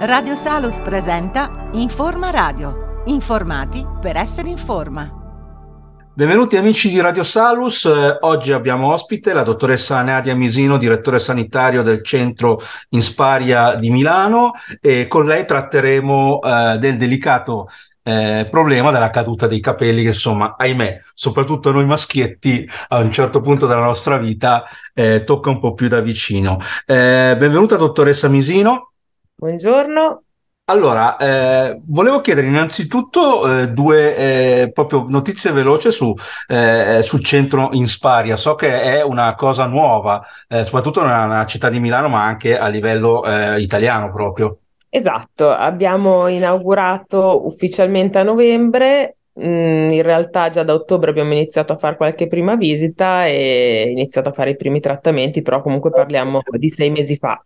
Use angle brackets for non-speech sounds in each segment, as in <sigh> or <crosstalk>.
Radio Salus presenta Informa Radio. Informati per essere in forma. Benvenuti amici di Radio Salus, eh, oggi abbiamo ospite la dottoressa Nadia Misino, direttore sanitario del centro Insparia di Milano e con lei tratteremo eh, del delicato eh, problema della caduta dei capelli che insomma, ahimè, soprattutto noi maschietti a un certo punto della nostra vita eh, tocca un po' più da vicino. Eh, benvenuta dottoressa Misino. Buongiorno. Allora, eh, volevo chiedere innanzitutto eh, due eh, proprio notizie veloci su, eh, sul centro Insparia. So che è una cosa nuova, eh, soprattutto nella, città di Milano, ma anche a livello eh, italiano proprio. Esatto, abbiamo inaugurato ufficialmente a novembre. Mm, in realtà già da ottobre abbiamo iniziato a fare qualche prima visita e iniziato a fare i primi trattamenti, però comunque parliamo di sei mesi fa.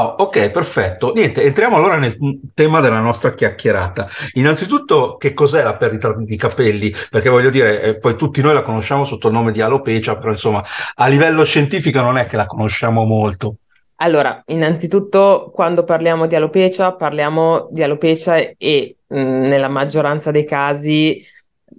Oh, ok, perfetto. Niente, entriamo allora nel tema della nostra chiacchierata. Innanzitutto, che cos'è la perdita di capelli? Perché voglio dire, eh, poi tutti noi la conosciamo sotto il nome di alopecia, però insomma, a livello scientifico non è che la conosciamo molto. Allora, innanzitutto, quando parliamo di alopecia, parliamo di alopecia e mh, nella maggioranza dei casi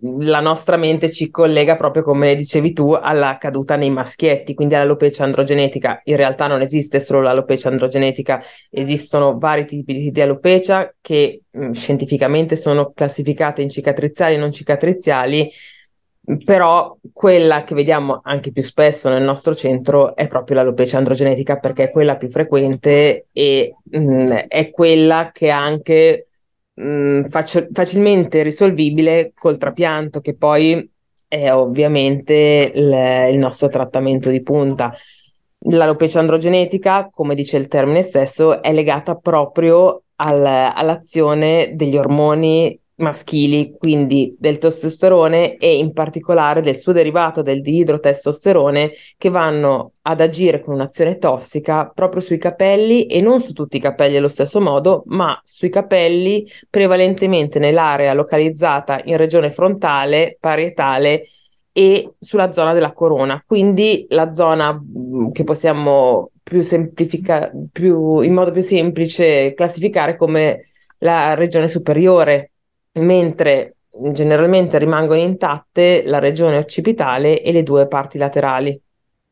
la nostra mente ci collega proprio come dicevi tu alla caduta nei maschietti, quindi all'alopecia androgenetica. In realtà non esiste solo l'alopecia androgenetica, esistono vari tipi di alopecia che mh, scientificamente sono classificate in cicatriziali e non cicatriziali, però quella che vediamo anche più spesso nel nostro centro è proprio l'alopecia androgenetica perché è quella più frequente e mh, è quella che anche mh, mm, faccio, facilmente risolvibile col trapianto, che poi è ovviamente il, il nostro trattamento di punta. L'alopecia androgenetica, come dice il termine stesso, è legata proprio al, all'azione degli ormoni maschili, quindi del testosterone e in particolare del suo derivato del diidrotestosterone che vanno ad agire con un'azione tossica proprio sui capelli e non su tutti i capelli allo stesso modo, ma sui capelli prevalentemente nell'area localizzata in regione frontale, parietale e sulla zona della corona, quindi la zona mm, che possiamo più semplificare, più, in modo più semplice classificare come la regione superiore mentre generalmente rimangono intatte la regione occipitale e le due parti laterali.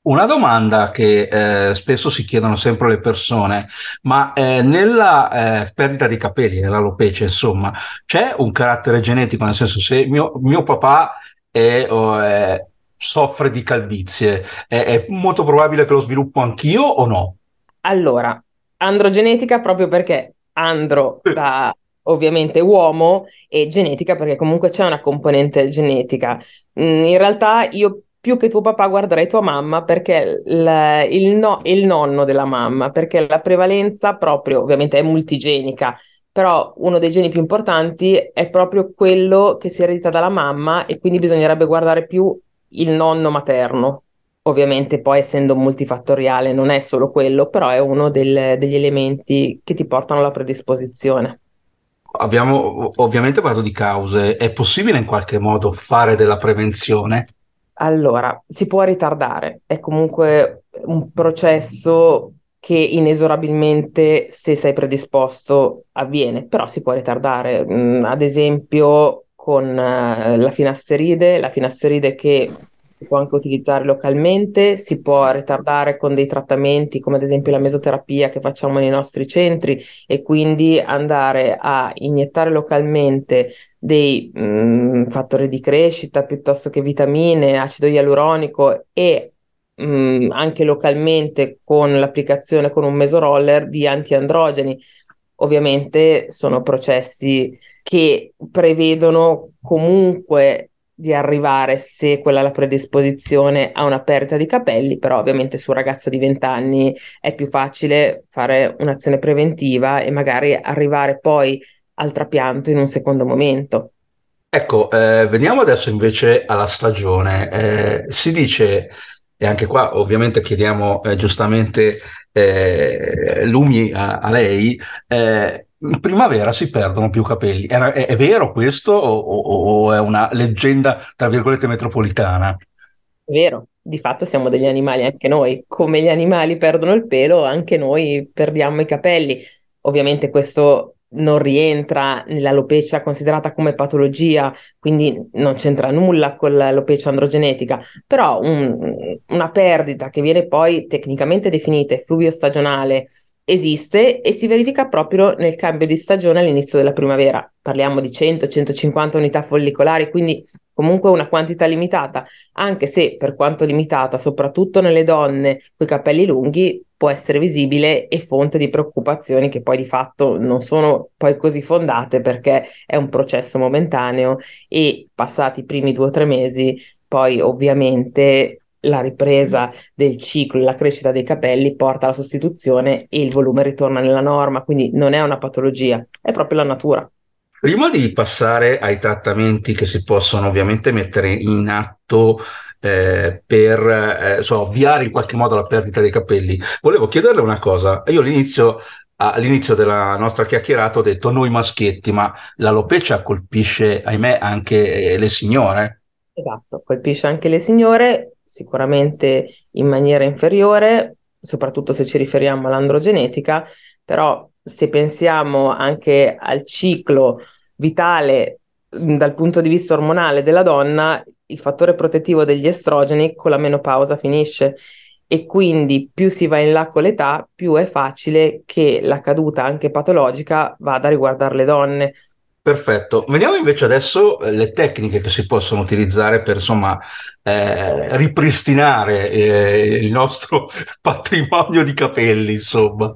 Una domanda che eh, spesso si chiedono sempre le persone, ma eh, nella eh, perdita di capelli, nell'alopecia, insomma, c'è un carattere genetico, nel senso se mio, mio papà è, è, soffre di calvizie, è, è molto probabile che lo sviluppo anch'io o no? Allora, androgenetica proprio perché andro <laughs> da ovviamente uomo e genetica perché comunque c'è una componente genetica. Mm, in realtà io più che tuo papà guarderei tua mamma perché il, il, no, il nonno della mamma, perché la prevalenza proprio ovviamente è multigenica, però uno dei geni più importanti è proprio quello che si eredita dalla mamma e quindi bisognerebbe guardare più il nonno materno. Ovviamente poi essendo multifattoriale non è solo quello, però è uno del, degli elementi che ti portano alla predisposizione. Abbiamo ovviamente parlato di cause, è possibile in qualche modo fare della prevenzione? Allora, si può ritardare, è comunque un processo che inesorabilmente, se sei predisposto, avviene, però si può ritardare. Mm, ad esempio, con uh, la finasteride, la finasteride che si può anche utilizzare localmente, si può ritardare con dei trattamenti come ad esempio la mesoterapia che facciamo nei nostri centri e quindi andare a iniettare localmente dei mh, mm, fattori di crescita piuttosto che vitamine, acido ialuronico e mh, mm, anche localmente con l'applicazione con un mesoroller di antiandrogeni. Ovviamente sono processi che prevedono comunque di arrivare, se quella è la predisposizione, a una perdita di capelli, però ovviamente su un ragazzo di 20 anni è più facile fare un'azione preventiva e magari arrivare poi al trapianto in un secondo momento. Ecco, eh, veniamo adesso invece alla stagione. Eh, si dice, e anche qua ovviamente chiediamo eh, giustamente eh, lumi a, a lei, eh, in primavera si perdono più capelli. È, è, è vero questo o, o, o, è una leggenda, tra virgolette, metropolitana? È vero, di fatto siamo degli animali anche noi. Come gli animali perdono il pelo, anche noi perdiamo i capelli. ovviamente questo non rientra nell'alopecia considerata come patologia, quindi non c'entra nulla con l'alopecia androgenetica, però un, una perdita che viene poi tecnicamente definita effluvio stagionale esiste e si verifica proprio nel cambio di stagione all'inizio della primavera. Parliamo di 100-150 unità follicolari, quindi comunque una quantità limitata, anche se per quanto limitata, soprattutto nelle donne con i capelli lunghi, può essere visibile e fonte di preoccupazioni che poi di fatto non sono poi così fondate perché è un processo momentaneo e passati i primi due o tre mesi, poi ovviamente la ripresa del ciclo, la crescita dei capelli porta alla sostituzione e il volume ritorna nella norma, quindi non è una patologia, è proprio la natura. Prima di passare ai trattamenti che si possono ovviamente mettere in atto eh, per eh, so, ovviare in qualche modo la perdita dei capelli, volevo chiederle una cosa. Io all'inizio, all'inizio della nostra chiacchierata ho detto noi maschietti, ma l'alopecia colpisce, ahimè, anche le signore? Esatto, colpisce anche le signore, sicuramente in maniera inferiore, soprattutto se ci riferiamo all'androgenetica, però se pensiamo anche al ciclo vitale dal punto di vista ormonale della donna, il fattore protettivo degli estrogeni con la menopausa finisce e quindi più si va in là con l'età, più è facile che la caduta anche patologica vada a riguardare le donne. Perfetto. Vediamo invece adesso eh, le tecniche che si possono utilizzare per insomma eh, ripristinare eh, il nostro <laughs> patrimonio di capelli, insomma.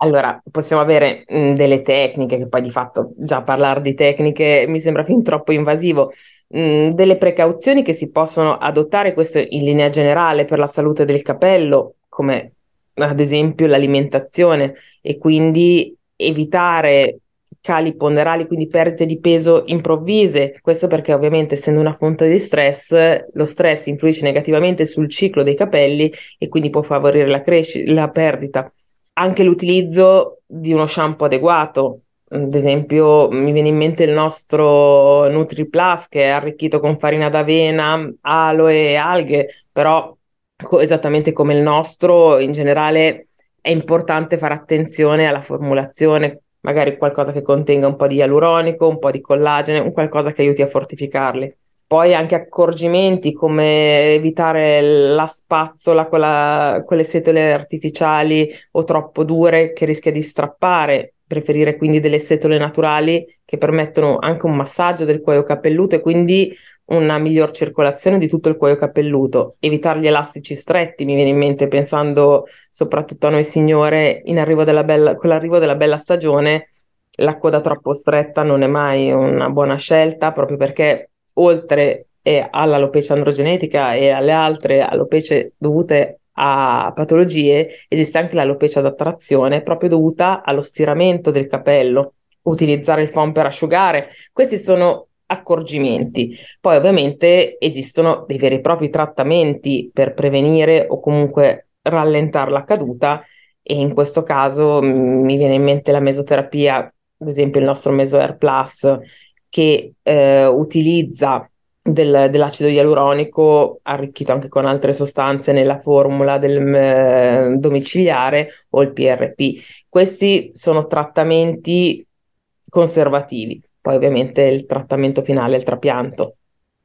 Allora, possiamo avere mh, delle tecniche, che poi di fatto già parlare di tecniche mi sembra fin troppo invasivo, mh, delle precauzioni che si possono adottare, questo in linea generale per la salute del capello, come ad esempio l'alimentazione e quindi evitare cali ponderali, quindi perdite di peso improvvise. Questo perché ovviamente essendo una fonte di stress, lo stress influisce negativamente sul ciclo dei capelli e quindi può favorire la, cresci- la perdita anche l'utilizzo di uno shampoo adeguato. Ad esempio, mi viene in mente il nostro NutriPlus che è arricchito con farina d'avena, aloe e alghe, però co- esattamente come il nostro, in generale è importante fare attenzione alla formulazione, magari qualcosa che contenga un po' di ialuronico, un po' di collagene, un qualcosa che aiuti a fortificarli. Poi anche accorgimenti come evitare la spazzola con, la, con le setole artificiali o troppo dure che rischia di strappare, preferire quindi delle setole naturali che permettono anche un massaggio del cuoio capelluto e quindi una miglior circolazione di tutto il cuoio capelluto, evitare gli elastici stretti, mi viene in mente pensando soprattutto a noi signore bella, con l'arrivo della bella stagione, la coda troppo stretta non è mai una buona scelta proprio perché oltre all'alopecia androgenetica e alle altre alopecie dovute a patologie, esiste anche l'alopecia d'attrazione proprio dovuta allo stiramento del capello, utilizzare il foam per asciugare. Questi sono accorgimenti. Poi ovviamente esistono dei veri e propri trattamenti per prevenire o comunque rallentare la caduta e in questo caso mm, mi viene in mente la mesoterapia, ad esempio il nostro Meso Air Plus che eh, utilizza del, dell'acido ialuronico arricchito anche con altre sostanze nella formula del eh, domiciliare o il PRP. Questi sono trattamenti conservativi. Poi ovviamente il trattamento finale il trapianto.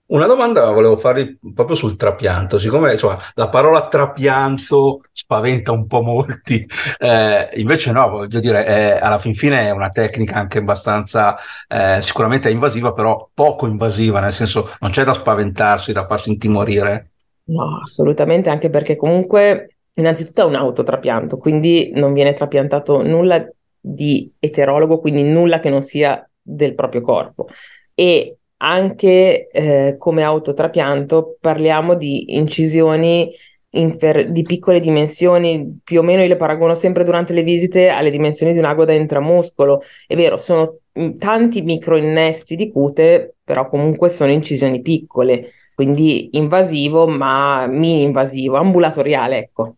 Una domanda volevo farvi proprio sul trapianto, siccome insomma, la parola trapianto spaventa un po' molti, <laughs> eh, invece no, voglio dire, è, alla fin fine è una tecnica anche abbastanza, eh, sicuramente invasiva, però poco invasiva, nel senso non c'è da spaventarsi, da farsi intimorire. No, assolutamente, anche perché comunque innanzitutto è un autotrapianto, quindi non viene trapiantato nulla di eterologo, quindi nulla che non sia del proprio corpo. E anche eh, come autotrapianto parliamo di incisioni infer- di piccole dimensioni, più o meno io le paragono sempre durante le visite alle dimensioni di un ago da intramuscolo. È vero, sono tanti microinnesti di cute, però comunque sono incisioni piccole, quindi invasivo, ma mini invasivo, ambulatoriale, ecco.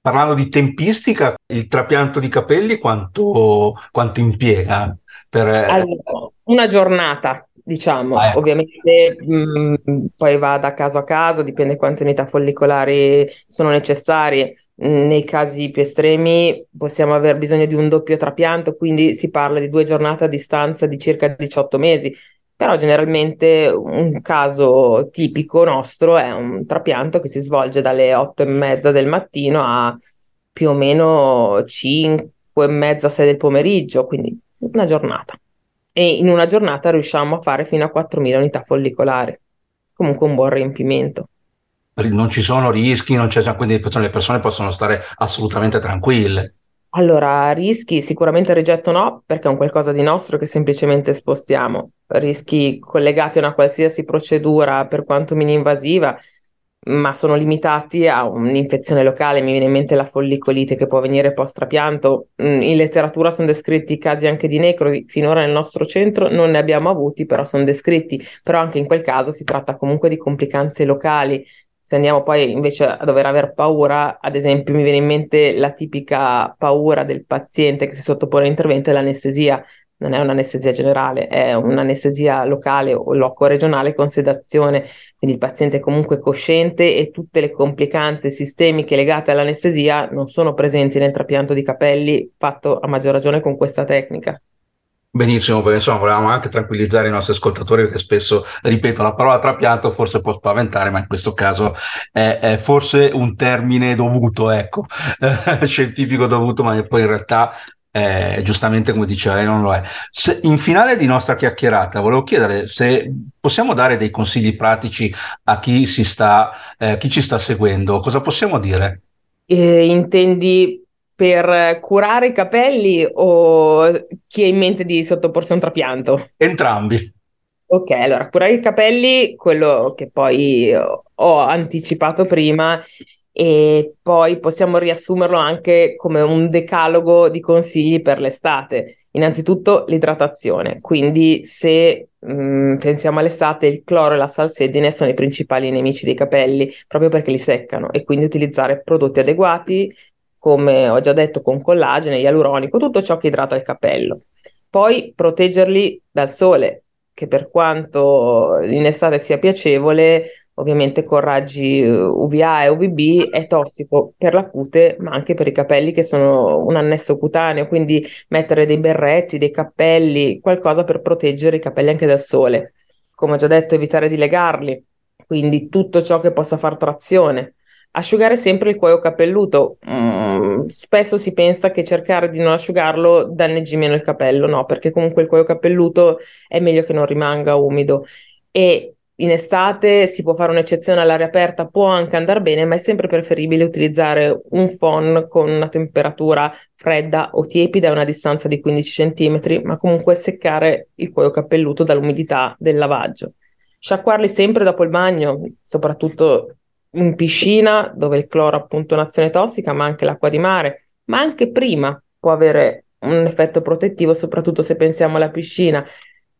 Parlando di tempistica, il trapianto di capelli quanto, quanto impiega? Per... Allora, una giornata, diciamo, ah, ecco. ovviamente mh, poi va da caso a caso, dipende quante unità follicolari sono necessarie, nei casi più estremi possiamo aver bisogno di un doppio trapianto, quindi si parla di due giornate a distanza di circa 18 mesi. Però generalmente un caso tipico nostro è un trapianto che si svolge dalle 8 e mezza del mattino a più o meno 5 e mezza, 6 del pomeriggio, quindi una giornata. E in una giornata riusciamo a fare fino a 4.000 unità follicolari. Comunque un buon riempimento non ci sono rischi, non c'è, quindi le persone possono stare assolutamente tranquille. Allora, rischi sicuramente rigetto no, perché è un qualcosa di nostro che semplicemente spostiamo. Rischi collegati a una qualsiasi procedura, per quanto mini invasiva, ma sono limitati a un'infezione locale. Mi viene in mente la follicolite che può venire post-trapianto. Mm, in letteratura sono descritti casi anche di necrosi. Finora nel nostro centro non ne abbiamo avuti, però sono descritti. Però anche in quel caso si tratta comunque di complicanze locali se andiamo poi invece a dover aver paura, ad esempio mi viene in mente la tipica paura del paziente che si sottopone all'intervento è l'anestesia, non è un'anestesia generale, è un'anestesia locale o loco regionale con sedazione, quindi il paziente è comunque cosciente e tutte le complicanze sistemiche legate all'anestesia non sono presenti nel trapianto di capelli fatto a maggior ragione con questa tecnica. Benissimo, perché insomma volevamo anche tranquillizzare i nostri ascoltatori perché spesso, ripeto, la parola trapianto forse può spaventare, ma in questo caso è, è forse un termine dovuto, ecco, <laughs> scientifico dovuto, ma poi in realtà eh, giustamente come diceva lei non lo è. Se, in finale di nostra chiacchierata volevo chiedere se possiamo dare dei consigli pratici a chi, si sta, eh, chi ci sta seguendo, cosa possiamo dire? Eh, intendi per curare i capelli o chi ha in mente di sottoporsi a un trapianto? Entrambi. Ok, allora curare i capelli, quello che poi ho anticipato prima, e poi possiamo riassumerlo anche come un decalogo di consigli per l'estate. Innanzitutto l'idratazione, quindi se mh, mm, pensiamo all'estate il cloro e la salsedine sono i principali nemici dei capelli proprio perché li seccano e quindi utilizzare prodotti adeguati come ho già detto con collagene, ialuronico, tutto ciò che idrata il capello. Poi proteggerli dal sole, che per quanto in estate sia piacevole, ovviamente con raggi UVA e UVB è tossico per la cute, ma anche per i capelli che sono un annesso cutaneo, quindi mettere dei berretti, dei cappelli, qualcosa per proteggere i capelli anche dal sole. Come ho già detto, evitare di legarli, quindi tutto ciò che possa far trazione asciugare sempre il cuoio capelluto. Mm, spesso si pensa che cercare di non asciugarlo danneggi meno il capello, no, perché comunque il cuoio capelluto è meglio che non rimanga umido. E in estate si può fare un'eccezione all'aria aperta, può anche andare bene, ma è sempre preferibile utilizzare un phon con una temperatura fredda o tiepida a una distanza di 15 cm, ma comunque seccare il cuoio capelluto dall'umidità del lavaggio. Sciacquarli sempre dopo il bagno, soprattutto in piscina, dove il cloro appunto è un'azione tossica, ma anche l'acqua di mare, ma anche prima può avere un effetto protettivo, soprattutto se pensiamo alla piscina.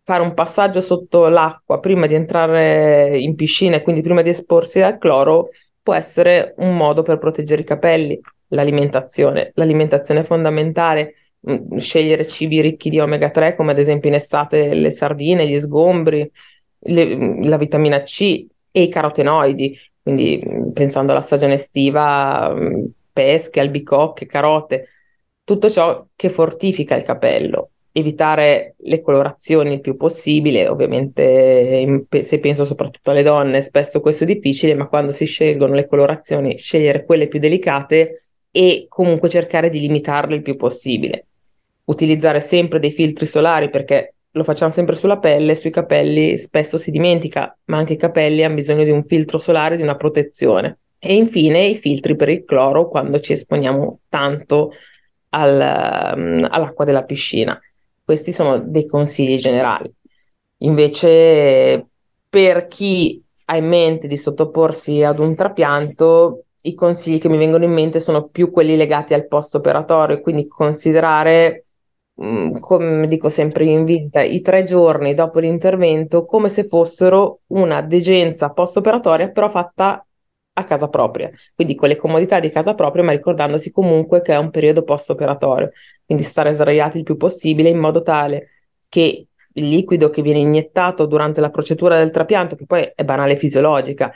Fare un passaggio sotto l'acqua prima di entrare in piscina e quindi prima di esporsi al cloro può essere un modo per proteggere i capelli. L'alimentazione, l'alimentazione è fondamentale. Mm, scegliere cibi ricchi di omega 3, come ad esempio in estate le sardine, gli sgombri, le, la vitamina C e i carotenoidi, quindi pensando alla stagione estiva, pesche, albicocche, carote, tutto ciò che fortifica il capello. Evitare le colorazioni il più possibile, ovviamente se penso soprattutto alle donne, spesso questo è difficile, ma quando si scelgono le colorazioni, scegliere quelle più delicate e comunque cercare di limitarle il più possibile. Utilizzare sempre dei filtri solari perché lo facciamo sempre sulla pelle, sui capelli spesso si dimentica, ma anche i capelli hanno bisogno di un filtro solare, di una protezione. E infine i filtri per il cloro quando ci esponiamo tanto al, all'acqua della piscina. Questi sono dei consigli generali. Invece, per chi ha in mente di sottoporsi ad un trapianto, i consigli che mi vengono in mente sono più quelli legati al post operatorio, quindi considerare Mm, come dico sempre in visita, i tre giorni dopo l'intervento come se fossero una degenza post-operatoria, però fatta a casa propria, quindi con le comodità di casa propria, ma ricordandosi comunque che è un periodo post-operatorio, quindi stare sdraiati il più possibile in modo tale che il liquido che viene iniettato durante la procedura del trapianto, che poi è banale fisiologica,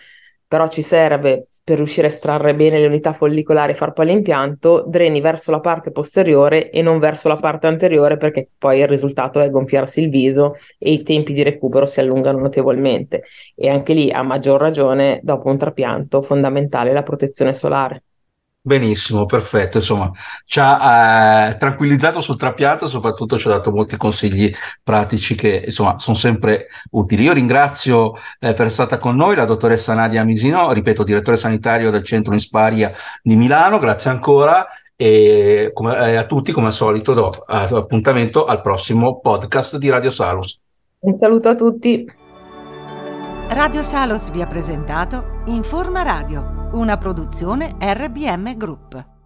però ci serve per riuscire a estrarre bene le unità follicolari e far poi l'impianto, dreni verso la parte posteriore e non verso la parte anteriore perché poi il risultato è gonfiarsi il viso e i tempi di recupero si allungano notevolmente. E anche lì, a maggior ragione, dopo un trapianto, fondamentale la protezione solare. Benissimo, perfetto. Insomma, ci ha eh, tranquillizzato sul trapianto e soprattutto ci ha dato molti consigli pratici che insomma sono sempre utili. Io ringrazio eh, per essere stata con noi la dottoressa Nadia Misino, ripeto, direttore sanitario del centro Insparia di Milano. Grazie ancora e come, eh, a tutti, come al solito, do appuntamento al prossimo podcast di Radio Salus. Un saluto a tutti. Radio Salus vi ha presentato Informa Radio una produzione RBM Group.